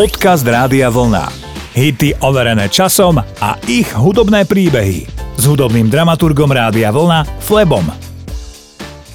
Podcast Rádia Vlna. Hity overené časom a ich hudobné príbehy. S hudobným dramaturgom Rádia Vlna Flebom.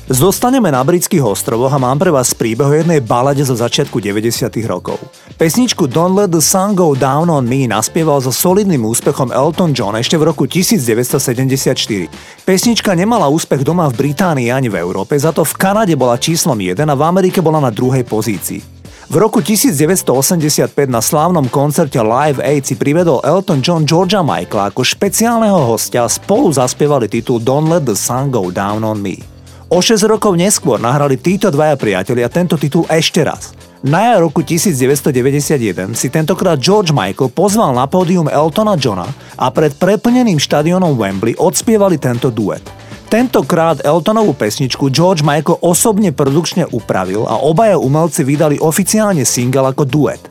Zostaneme na britských ostrovoch a mám pre vás príbeh o jednej balade zo začiatku 90. rokov. Pesničku Don't Let the Sun Go Down on Me naspieval so solidným úspechom Elton John ešte v roku 1974. Pesnička nemala úspech doma v Británii ani v Európe, za to v Kanade bola číslom 1 a v Amerike bola na druhej pozícii. V roku 1985 na slávnom koncerte Live Aid si privedol Elton John Georgia Michaela ako špeciálneho hostia spolu zaspievali titul Don't Let the Sun Go Down on Me. O 6 rokov neskôr nahrali títo dvaja priatelia tento titul ešte raz. Na jar roku 1991 si tentokrát George Michael pozval na pódium Eltona Johna a pred preplneným štadionom Wembley odspievali tento duet. Tentokrát Eltonovú pesničku George Michael osobne produkčne upravil a obaja umelci vydali oficiálne single ako duet.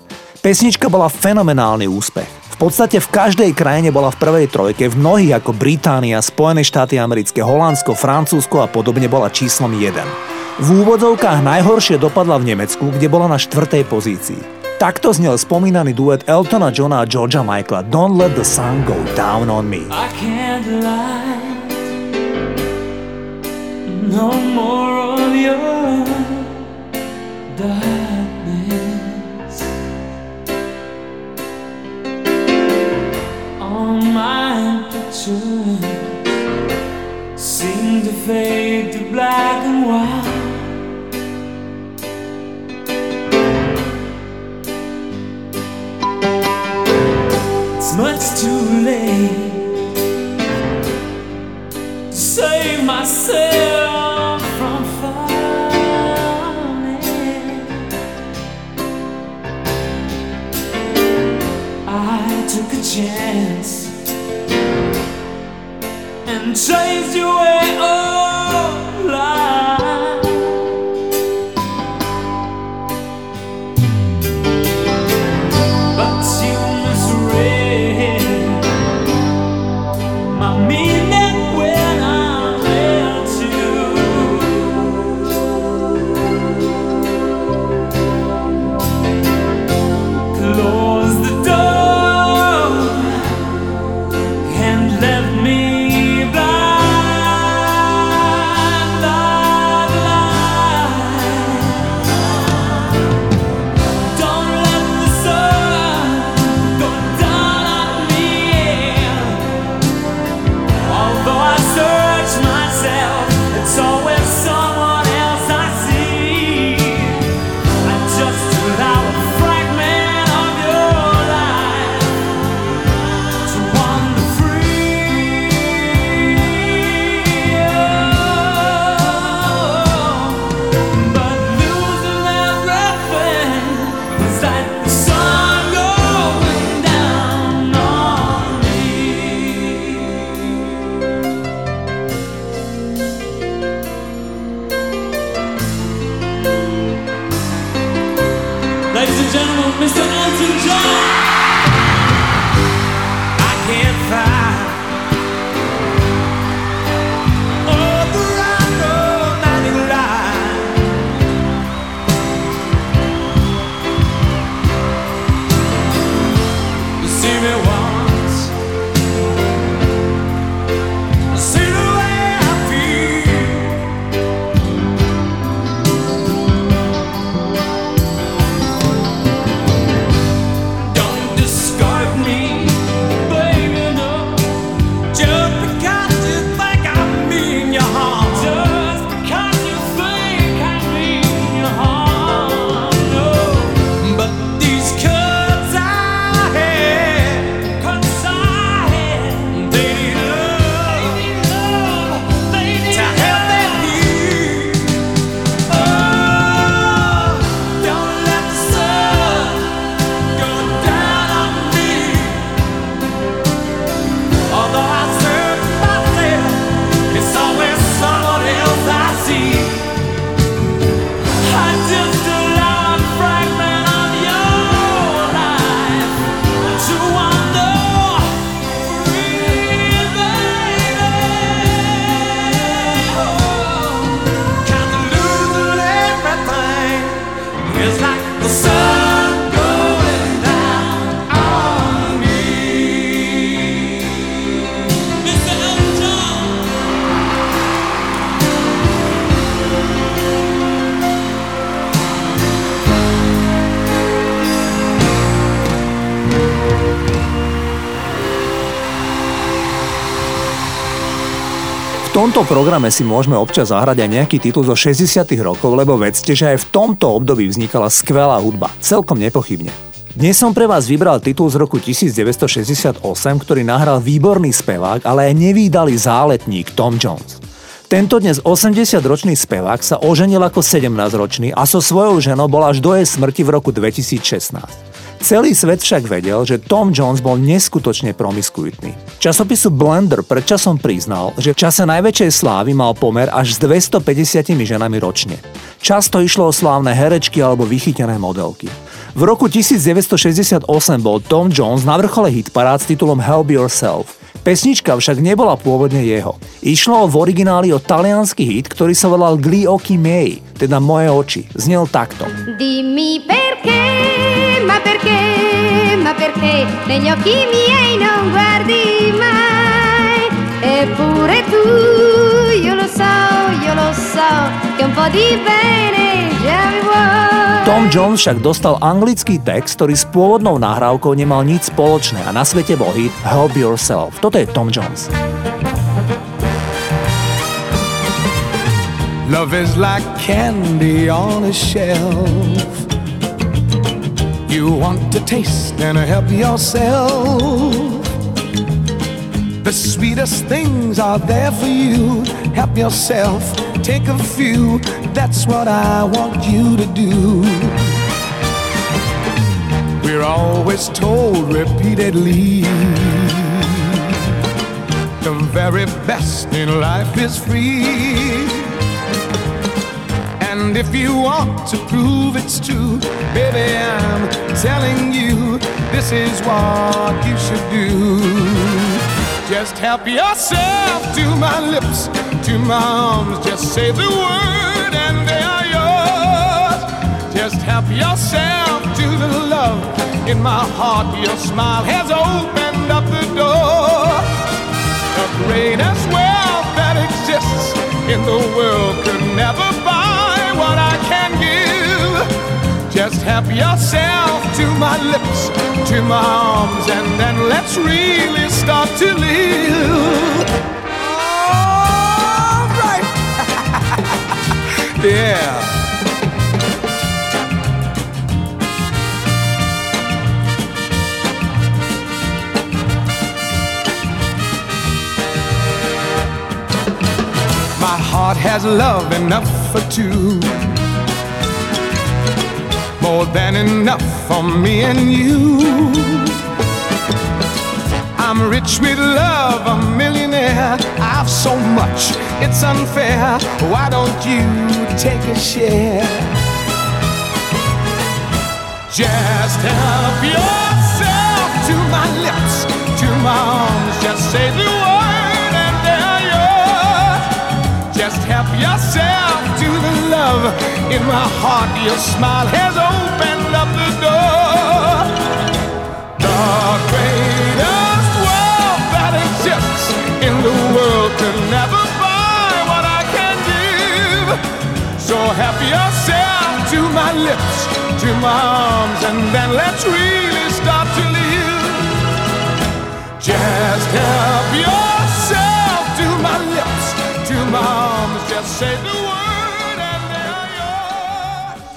Pesnička bola fenomenálny úspech. V podstate v každej krajine bola v prvej trojke, v mnohých ako Británia, Spojené štáty americké, Holandsko, Francúzsko a podobne bola číslom 1. V úvodzovkách najhoršie dopadla v Nemecku, kde bola na štvrtej pozícii. Takto znel spomínaný duet Eltona Johna a Georgia Michaela Don't Let the Sun Go Down on Me. I can't lie. No more of your darkness. All my pictures seem to fade to black and white. It's much too late to save myself. Chance and chased your way. Oh, tomto programe si môžeme občas zahrať aj nejaký titul zo 60 rokov, lebo vedzte, že aj v tomto období vznikala skvelá hudba. Celkom nepochybne. Dnes som pre vás vybral titul z roku 1968, ktorý nahral výborný spevák, ale aj nevýdalý záletník Tom Jones. Tento dnes 80-ročný spevák sa oženil ako 17-ročný a so svojou ženou bol až do jej smrti v roku 2016. Celý svet však vedel, že Tom Jones bol neskutočne promiskuitný. Časopisu Blender predčasom priznal, že v čase najväčšej slávy mal pomer až s 250 ženami ročne. Často išlo o slávne herečky alebo vychytené modelky. V roku 1968 bol Tom Jones na vrchole hitparád s titulom Help Yourself. Pesnička však nebola pôvodne jeho. Išlo v origináli o talianský hit, ktorý sa volal Gli occhi miei, teda Moje oči. Znel takto. Dimmi perché, ma perché, ma perché negli occhi miei non guardi mai. Eppure tu, io lo so, io lo so, che un po' di bene già mi vuoi. Tom Jones však dostal anglický text, ktorý s pôvodnou nahrávkou nemal nič spoločné a na svete bol hit Help Yourself. Toto je Tom Jones. Love is like candy on a shelf You want to taste and help yourself The sweetest things are there for you. Help yourself, take a few. That's what I want you to do. We're always told repeatedly the very best in life is free. And if you want to prove it's true, baby, I'm telling you this is what you should do. Just help yourself to my lips, to my arms. Just say the word and they are yours. Just help yourself to the love in my heart. Your smile has opened up the door. The greatest wealth that exists in the world could never buy what I can give. Just help yourself to my lips, to my arms, and then let's really start to live. All right. yeah. My heart has love enough for two more than enough for me and you. I'm rich with love, a millionaire. I've so much, it's unfair. Why don't you take a share? Just help yourself to my lips, to my arms. Just say the word and there yours. Just help yourself love in my heart. Your smile has opened up the door. The greatest wealth that exists in the world could never buy what I can give. So help yourself to my lips, to my arms, and then let's really start to live. Just help yourself to my lips, to my arms, just say the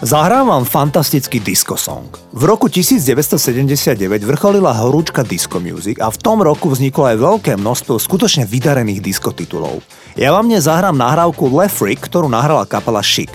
Zahrám fantastický disco song. V roku 1979 vrcholila horúčka disco music a v tom roku vzniklo aj veľké množstvo skutočne vydarených disco titulov. Ja vám dnes zahrám nahrávku Le ktorú nahrala kapela Chic.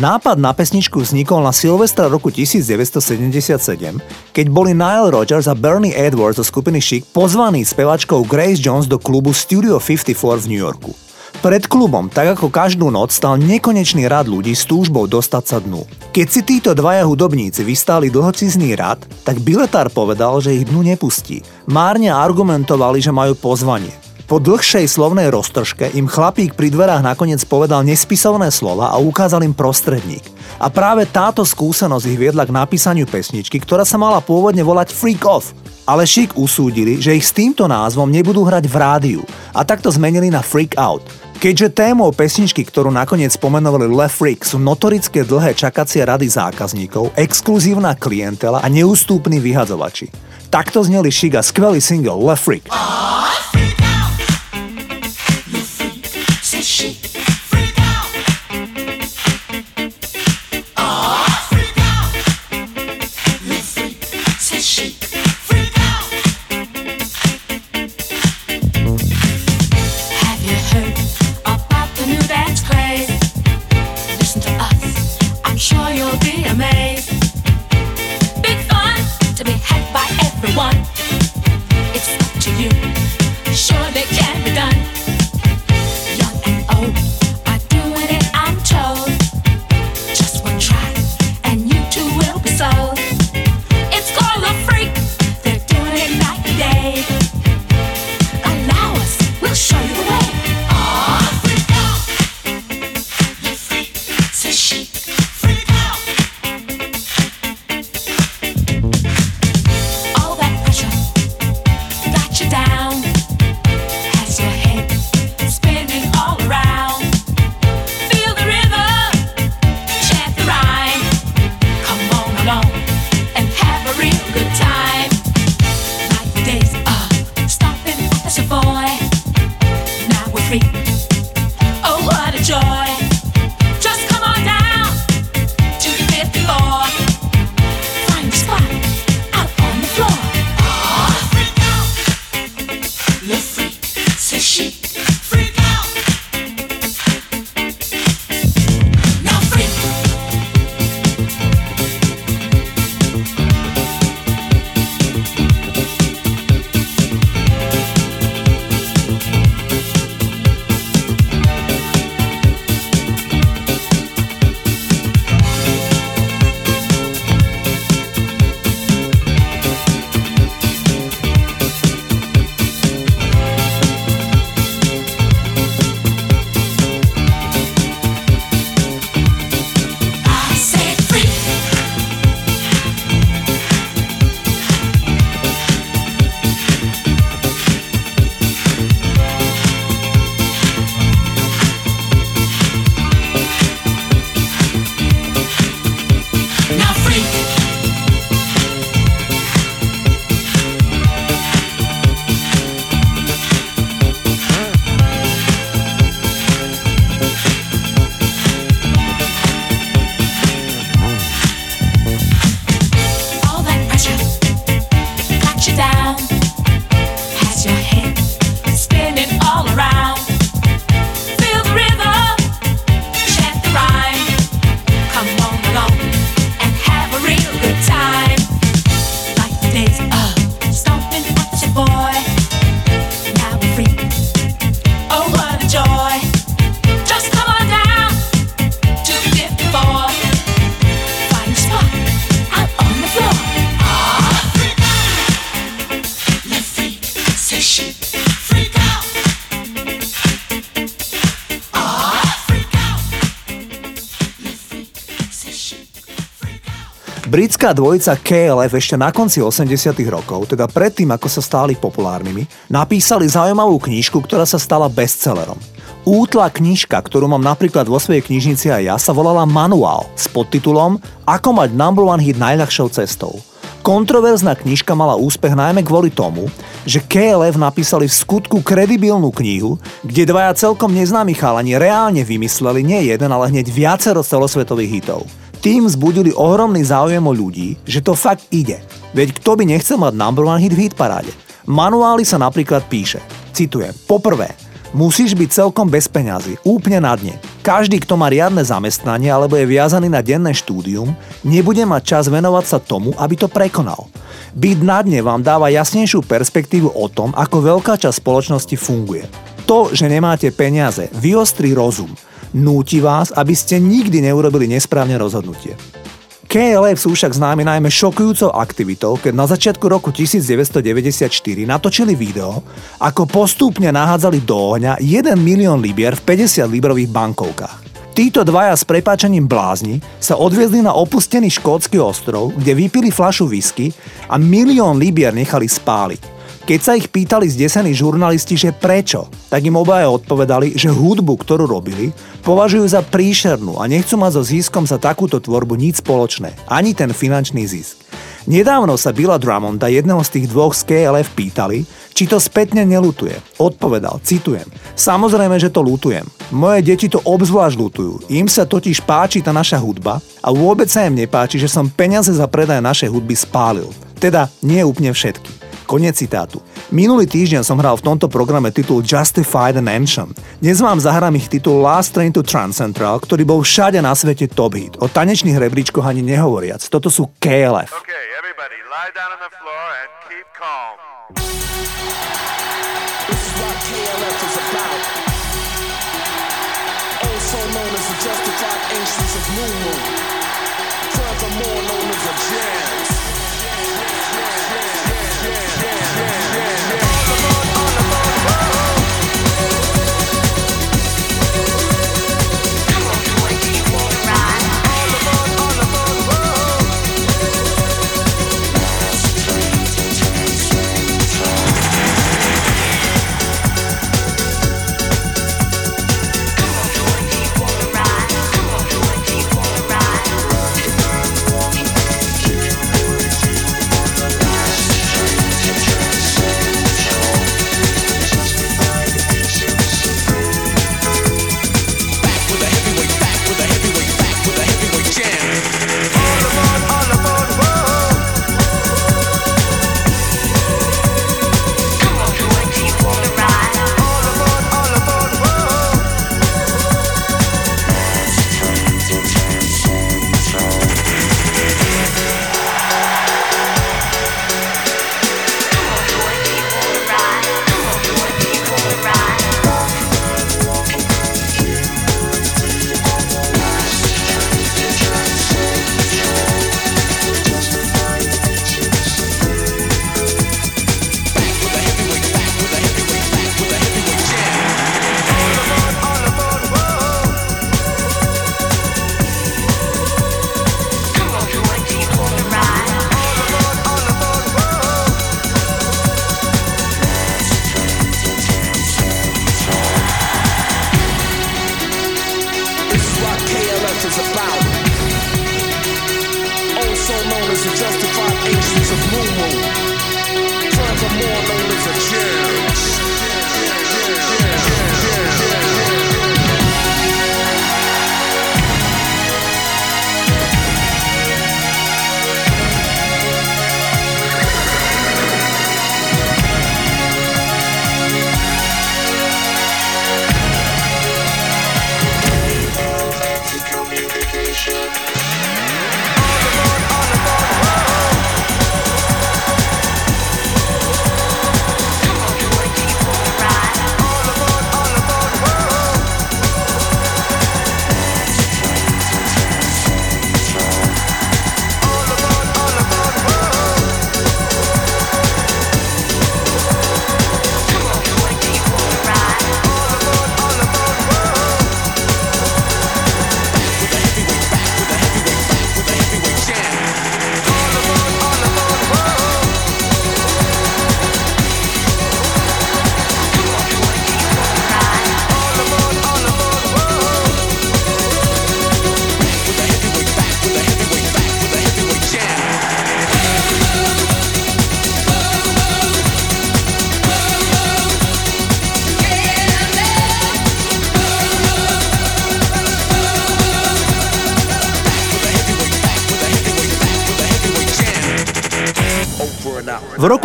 Nápad na pesničku vznikol na Silvestra roku 1977, keď boli Nile Rodgers a Bernie Edwards zo skupiny Chic pozvaní spevačkou Grace Jones do klubu Studio 54 v New Yorku. Pred klubom, tak ako každú noc, stal nekonečný rad ľudí s túžbou dostať sa dnu. Keď si títo dvaja hudobníci vystáli dlhocizný rad, tak biletár povedal, že ich dnu nepustí. Márne argumentovali, že majú pozvanie. Po dlhšej slovnej roztržke im chlapík pri dverách nakoniec povedal nespisovné slova a ukázal im prostredník. A práve táto skúsenosť ich viedla k napísaniu pesničky, ktorá sa mala pôvodne volať Freak Off. Ale Chic usúdili, že ich s týmto názvom nebudú hrať v rádiu a takto zmenili na Freak Out. Keďže témou pesničky, ktorú nakoniec pomenovali Le Freak, sú notorické dlhé čakacie rady zákazníkov, exkluzívna klientela a neústupní vyhadzovači. Takto zneli Chic a skvelý single Le Freak. creep. Britská dvojica KLF ešte na konci 80 rokov, teda predtým, ako sa stali populárnymi, napísali zaujímavú knižku, ktorá sa stala bestsellerom. Útla knižka, ktorú mám napríklad vo svojej knižnici aj ja, sa volala Manuál s podtitulom Ako mať number one hit najľahšou cestou. Kontroverzná knižka mala úspech najmä kvôli tomu, že KLF napísali v skutku kredibilnú knihu, kde dvaja celkom neznámi chalani reálne vymysleli nie jeden, ale hneď viacero celosvetových hitov. Tým zbudili ohromný záujem o ľudí, že to fakt ide. Veď kto by nechcel mať number one hit v hit paráde? Manuáli sa napríklad píše, citujem, poprvé, musíš byť celkom bez peňazí, úplne na dne. Každý, kto má riadne zamestnanie alebo je viazaný na denné štúdium, nebude mať čas venovať sa tomu, aby to prekonal. Byť na dne vám dáva jasnejšiu perspektívu o tom, ako veľká časť spoločnosti funguje. To, že nemáte peniaze, vyostrí rozum núti vás, aby ste nikdy neurobili nesprávne rozhodnutie. KLF sú však známi najmä šokujúcou aktivitou, keď na začiatku roku 1994 natočili video, ako postupne nahádzali do ohňa 1 milión libier v 50 librových bankovkách. Títo dvaja s prepáčením blázni sa odviezli na opustený škótsky ostrov, kde vypili flašu whisky a milión libier nechali spáliť. Keď sa ich pýtali zdesení žurnalisti, že prečo, tak im obaja odpovedali, že hudbu, ktorú robili, považujú za príšernú a nechcú mať so ziskom za takúto tvorbu nič spoločné, ani ten finančný zisk. Nedávno sa Billa Drummonda, jedného z tých dvoch z KLF, pýtali, či to spätne nelutuje. Odpovedal, citujem, samozrejme, že to lutujem. Moje deti to obzvlášť lutujú. Im sa totiž páči tá naša hudba a vôbec sa im nepáči, že som peniaze za predaj našej hudby spálil. Teda nie úplne všetky. Konec citátu. Minulý týždeň som hral v tomto programe titul Justified and Ancient. Dnes vám zahrám ich titul Last Train to Trans Central, ktorý bol všade na svete top hit. O tanečných rebríčkoch ani nehovoriac. Toto sú KLF. Okay, everybody, lie down on the floor and keep calm. This is what KLF is about. Also known as the justified ancients of Moon Moon. Furthermore known as a jazz.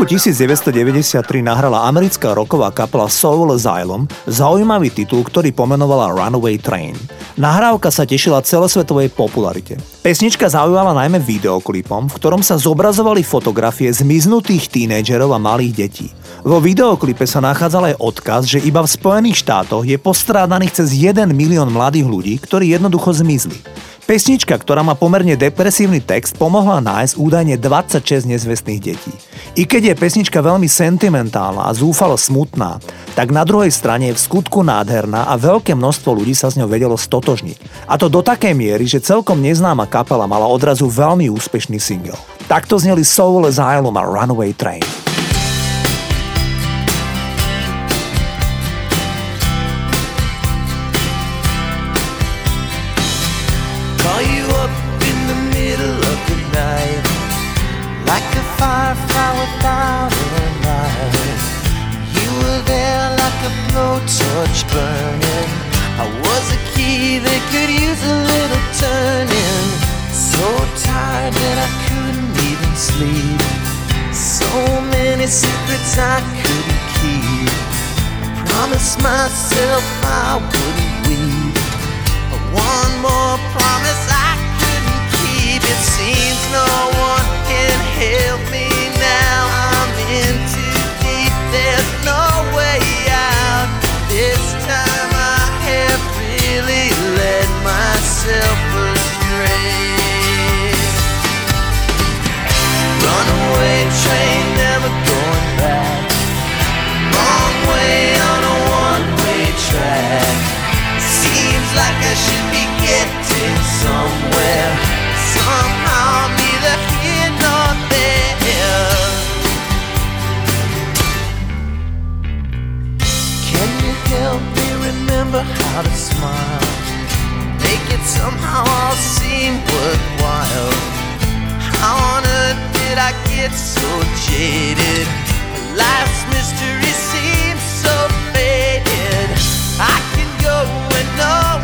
Roku 1993 nahrala americká roková kapela Soul Asylum zaujímavý titul, ktorý pomenovala Runaway Train. Nahrávka sa tešila celosvetovej popularite. Pesnička zaujímala najmä videoklipom, v ktorom sa zobrazovali fotografie zmiznutých tínedžerov a malých detí. Vo videoklipe sa nachádzal aj odkaz, že iba v Spojených štátoch je postrádaných cez 1 milión mladých ľudí, ktorí jednoducho zmizli. Pesnička, ktorá má pomerne depresívny text, pomohla nájsť údajne 26 nezvestných detí. I keď je pesnička veľmi sentimentálna a zúfalo smutná, tak na druhej strane je v skutku nádherná a veľké množstvo ľudí sa s ňou vedelo stotožniť. A to do takej miery, že celkom neznáma kapela mala odrazu veľmi úspešný single. Takto zneli Soul Asylum a Runaway Train. Sleep. So many secrets I couldn't keep. I promised myself I wouldn't weep. But one more promise I couldn't keep. It seems no one can help me how to smile? Make it somehow all seem worthwhile. How on earth did I get so jaded? Life's mystery seems so faded. I can go where no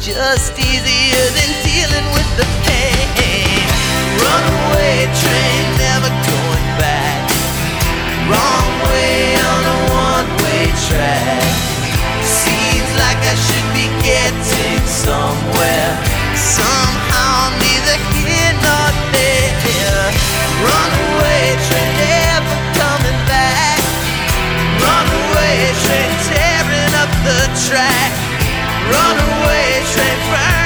just easier than dealing with the pain. Runaway train, never going back. Wrong way on a one way track. Seems like I should be getting somewhere. Somehow neither here nor there. Runaway train never coming back. Runaway train tearing up the track. Runaway train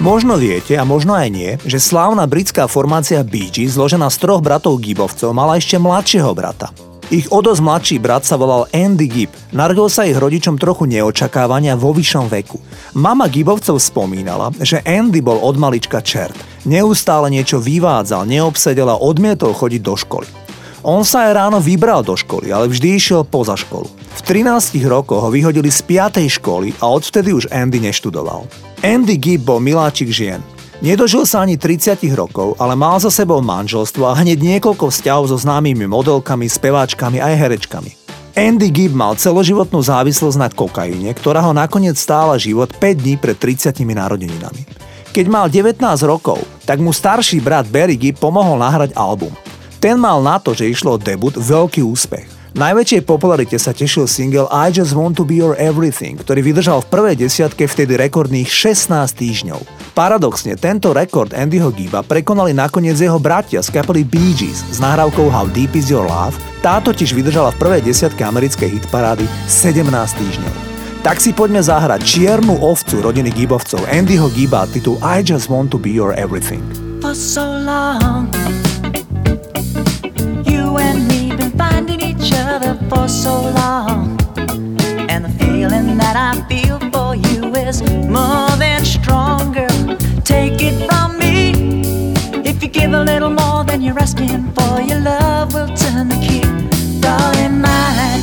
Možno viete, a možno aj nie, že slávna britská formácia Bee Gees, zložená z troch bratov Gibbovcov, mala ešte mladšieho brata. Ich o dosť mladší brat sa volal Andy Gibb. Narodil sa ich rodičom trochu neočakávania vo vyššom veku. Mama Gibbovcov spomínala, že Andy bol od malička čert. Neustále niečo vyvádzal, neobsedel a odmietol chodiť do školy. On sa aj ráno vybral do školy, ale vždy išiel poza školu. V 13 rokoch ho vyhodili z 5. školy a odvtedy už Andy neštudoval. Andy Gibb bol miláčik žien. Nedožil sa ani 30 rokov, ale mal za sebou manželstvo a hneď niekoľko vzťahov so známymi modelkami, speváčkami aj herečkami. Andy Gibb mal celoživotnú závislosť na kokaine, ktorá ho nakoniec stála život 5 dní pred 30 narodeninami. Keď mal 19 rokov, tak mu starší brat Barry Gibb pomohol nahrať album. Ten mal na to, že išlo o debut, veľký úspech. Najväčšej popularite sa tešil single I Just Want to Be Your Everything, ktorý vydržal v prvej desiatke vtedy rekordných 16 týždňov. Paradoxne, tento rekord Andyho Giba prekonali nakoniec jeho bratia z kapely Bee Gees s nahrávkou How Deep Is Your Love, tá totiž vydržala v prvej desiatke americkej hitparády 17 týždňov. Tak si poďme zahrať čiernu ovcu rodiny Gibovcov Andyho Giba titul I Just Want to Be Your Everything. For so long, finding each other for so long. And the feeling that I feel for you is more than stronger. Take it from me. If you give a little more than you're asking for, your love will turn the key. Darling, mine.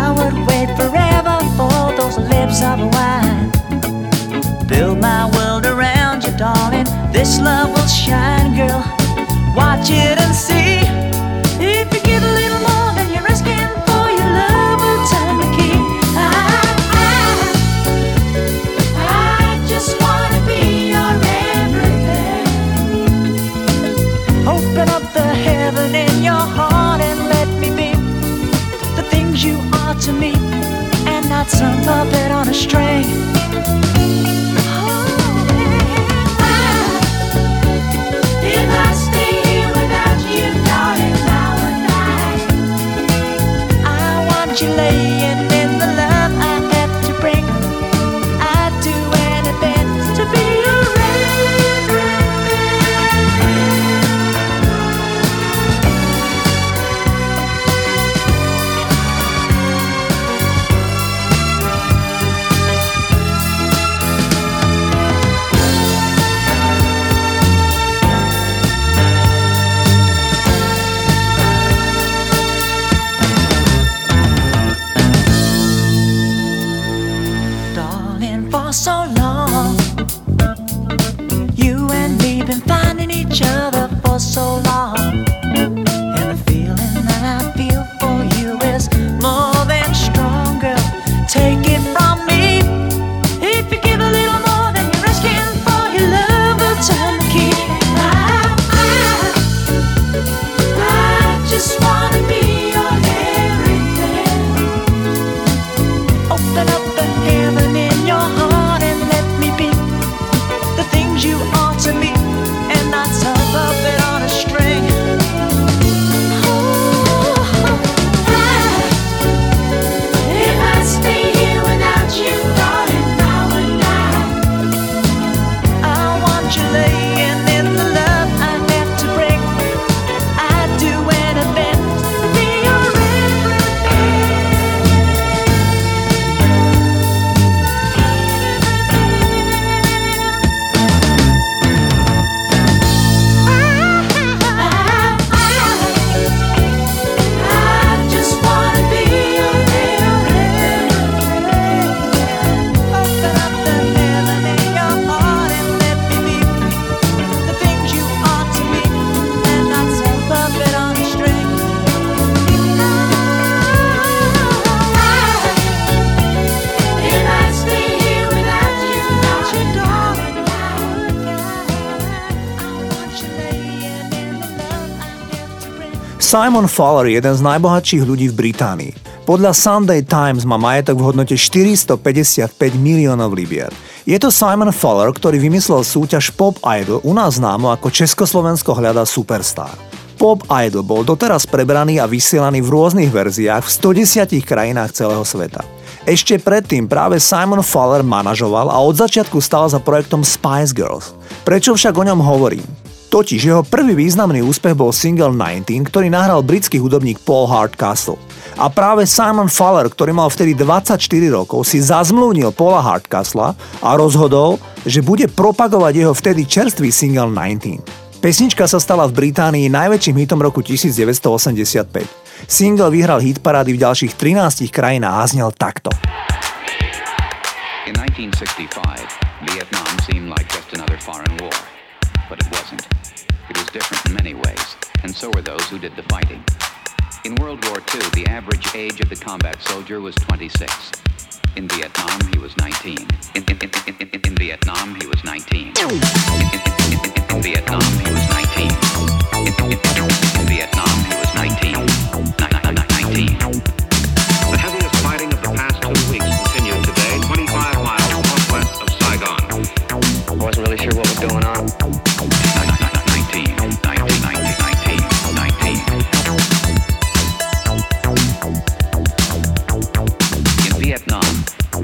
I would wait forever for those lips of wine. Build my world around you, darling. This love will shine, girl. Watch it and see. Some puppet on a string. Simon Fowler je jeden z najbohatších ľudí v Británii. Podľa Sunday Times má majetok v hodnote 455 miliónov libier. Je to Simon Fowler, ktorý vymyslel súťaž Pop Idol, u nás známo ako Československo hľadá superstar. Pop Idol bol doteraz prebraný a vysielaný v rôznych verziách v 110 krajinách celého sveta. Ešte predtým práve Simon Fowler manažoval a od začiatku stal za projektom Spice Girls. Prečo však o ňom hovorím? Totiž jeho prvý významný úspech bol single 19, ktorý nahral britský hudobník Paul Hardcastle. A práve Simon Fowler, ktorý mal vtedy 24 rokov, si zazmluvnil Paula Hardcastle a rozhodol, že bude propagovať jeho vtedy čerstvý single 19. Pesnička sa stala v Británii najväčším hitom roku 1985. Single vyhral hit parády v ďalších 13 krajinách a znel takto. In 1965, Vietnam seemed like just another foreign war. But it wasn't. It was different in many ways, and so were those who did the fighting. In World War II, the average age of the combat soldier was 26. In Vietnam, he was 19. In, in, in, in Vietnam, he was 19. In Vietnam, he was 19. In, in, in Vietnam, he was 19. 19. The heaviest fighting of the past two weeks continued today, 25 miles northwest of Saigon. I wasn't really sure what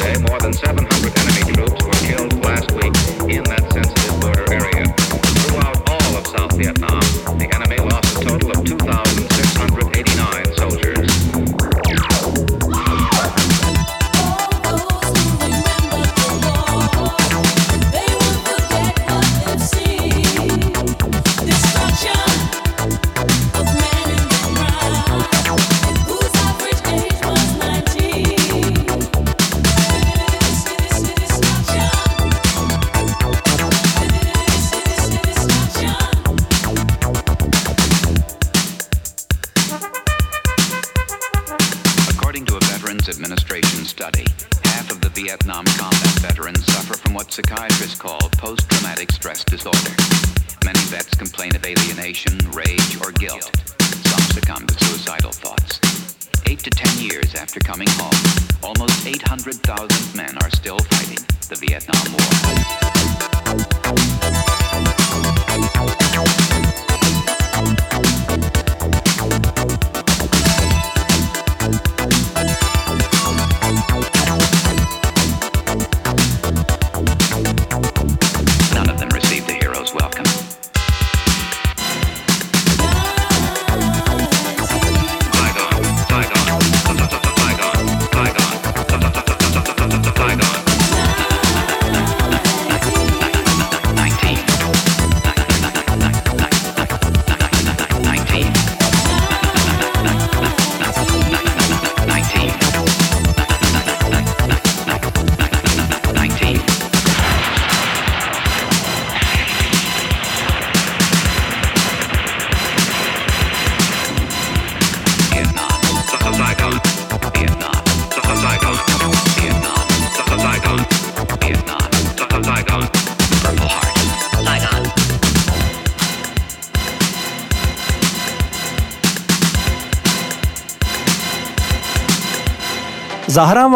Today more than 700 enemy troops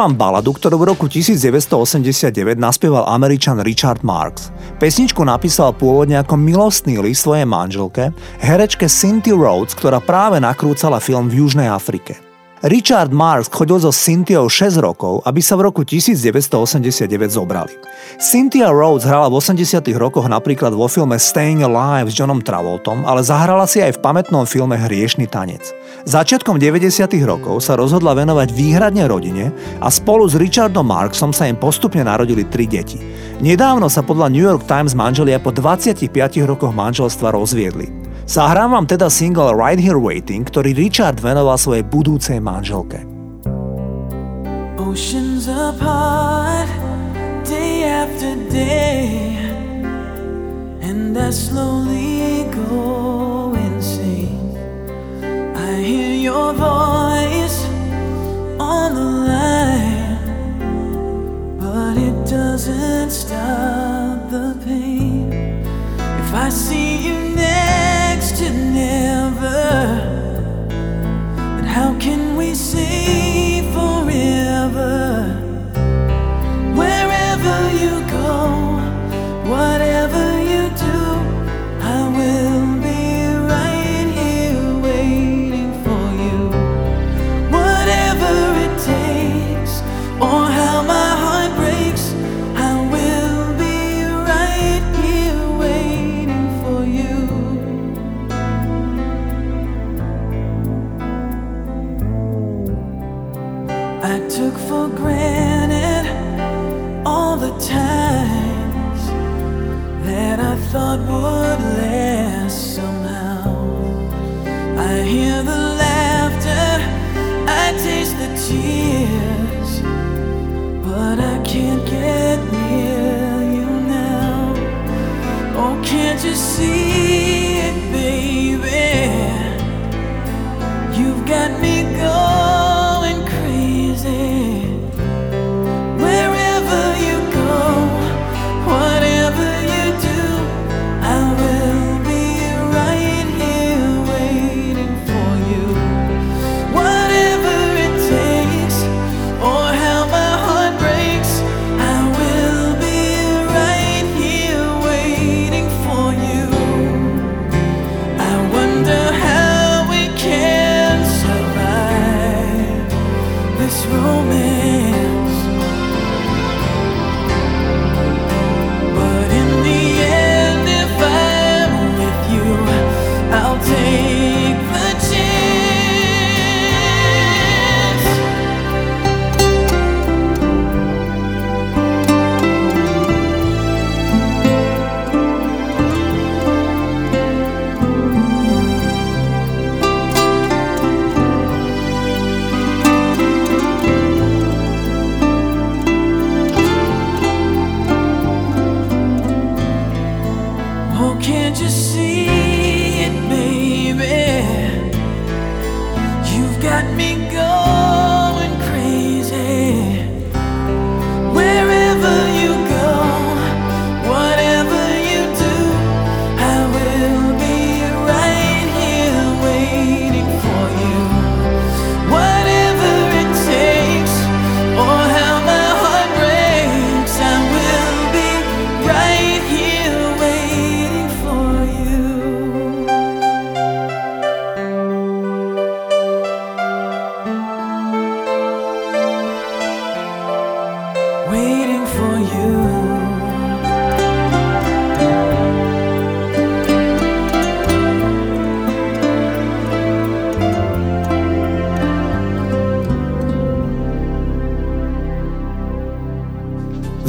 vám baladu, ktorú v roku 1989 naspieval američan Richard Marx. Pesničku napísal pôvodne ako milostný list svojej manželke, herečke Cynthia Rhodes, ktorá práve nakrúcala film v Južnej Afrike. Richard Marx chodil so Cynthiou 6 rokov, aby sa v roku 1989 zobrali. Cynthia Rhodes hrala v 80 rokoch napríklad vo filme Staying Alive s Johnom Travoltom, ale zahrala si aj v pamätnom filme Hriešný tanec. Začiatkom 90 rokov sa rozhodla venovať výhradne rodine a spolu s Richardom Marksom sa im postupne narodili tri deti. Nedávno sa podľa New York Times manželia po 25 rokoch manželstva rozviedli. Zahrám vám teda single Right Here Waiting, ktorý Richard venoval svojej budúcej manželke. Oceans apart, day after day, and I slowly go insane. I hear your voice on the line, but it doesn't stop the pain. If I see you next to never, then how can we say forever? Wherever you go, whatever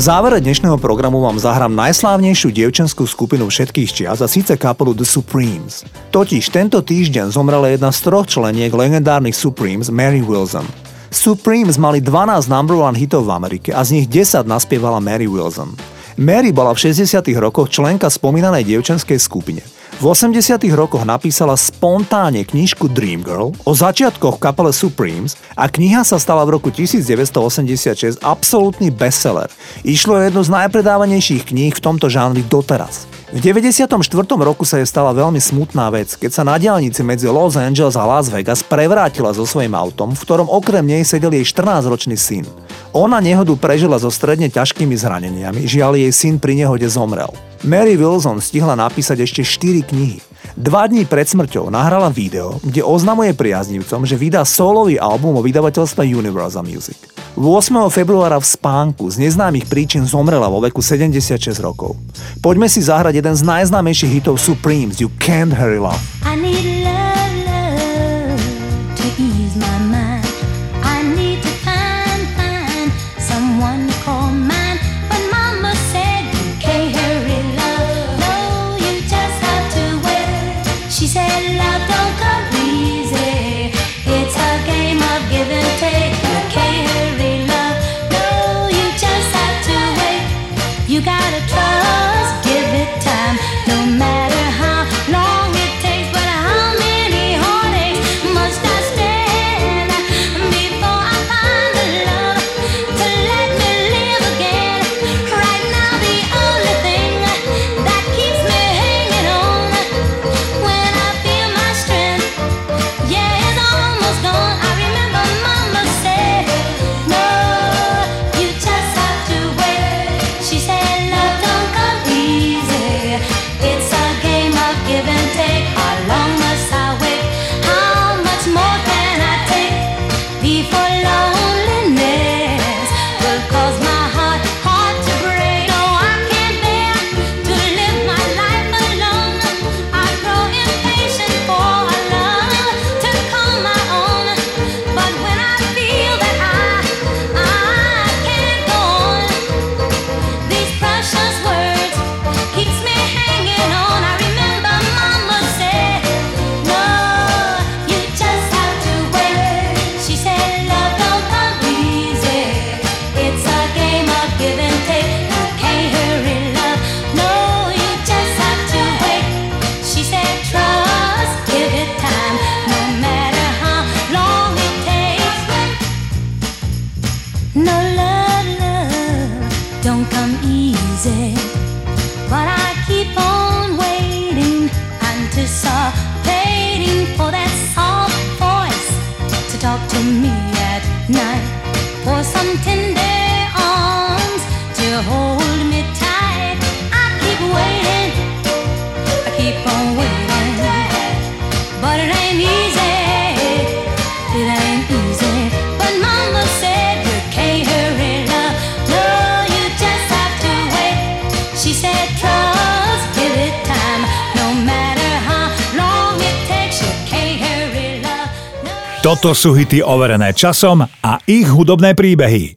závere dnešného programu vám zahrám najslávnejšiu dievčenskú skupinu všetkých čias a síce kapelu The Supremes. Totiž tento týždeň zomrela jedna z troch členiek legendárnych Supremes Mary Wilson. Supremes mali 12 number one hitov v Amerike a z nich 10 naspievala Mary Wilson. Mary bola v 60 rokoch členka spomínanej dievčenskej skupine. V 80 rokoch napísala spontánne knižku Dream Girl o začiatkoch kapele Supremes a kniha sa stala v roku 1986 absolútny bestseller. Išlo o jednu z najpredávanejších kníh v tomto žánri doteraz. V 94. roku sa jej stala veľmi smutná vec, keď sa na diálnici medzi Los Angeles a Las Vegas prevrátila so svojím autom, v ktorom okrem nej sedel jej 14-ročný syn. Ona nehodu prežila so stredne ťažkými zraneniami, žiaľ jej syn pri nehode zomrel. Mary Wilson stihla napísať ešte 4 knihy. Dva dní pred smrťou nahrala video, kde oznamuje priaznivcom, že vydá solový album o vydavateľstve Universal Music. 8. februára v spánku z neznámych príčin zomrela vo veku 76 rokov. Poďme si zahrať jeden z najznámejších hitov Supremes, You Can't Hurry Love. I need love, love to ease my mind. Toto sú hity overené časom a ich hudobné príbehy.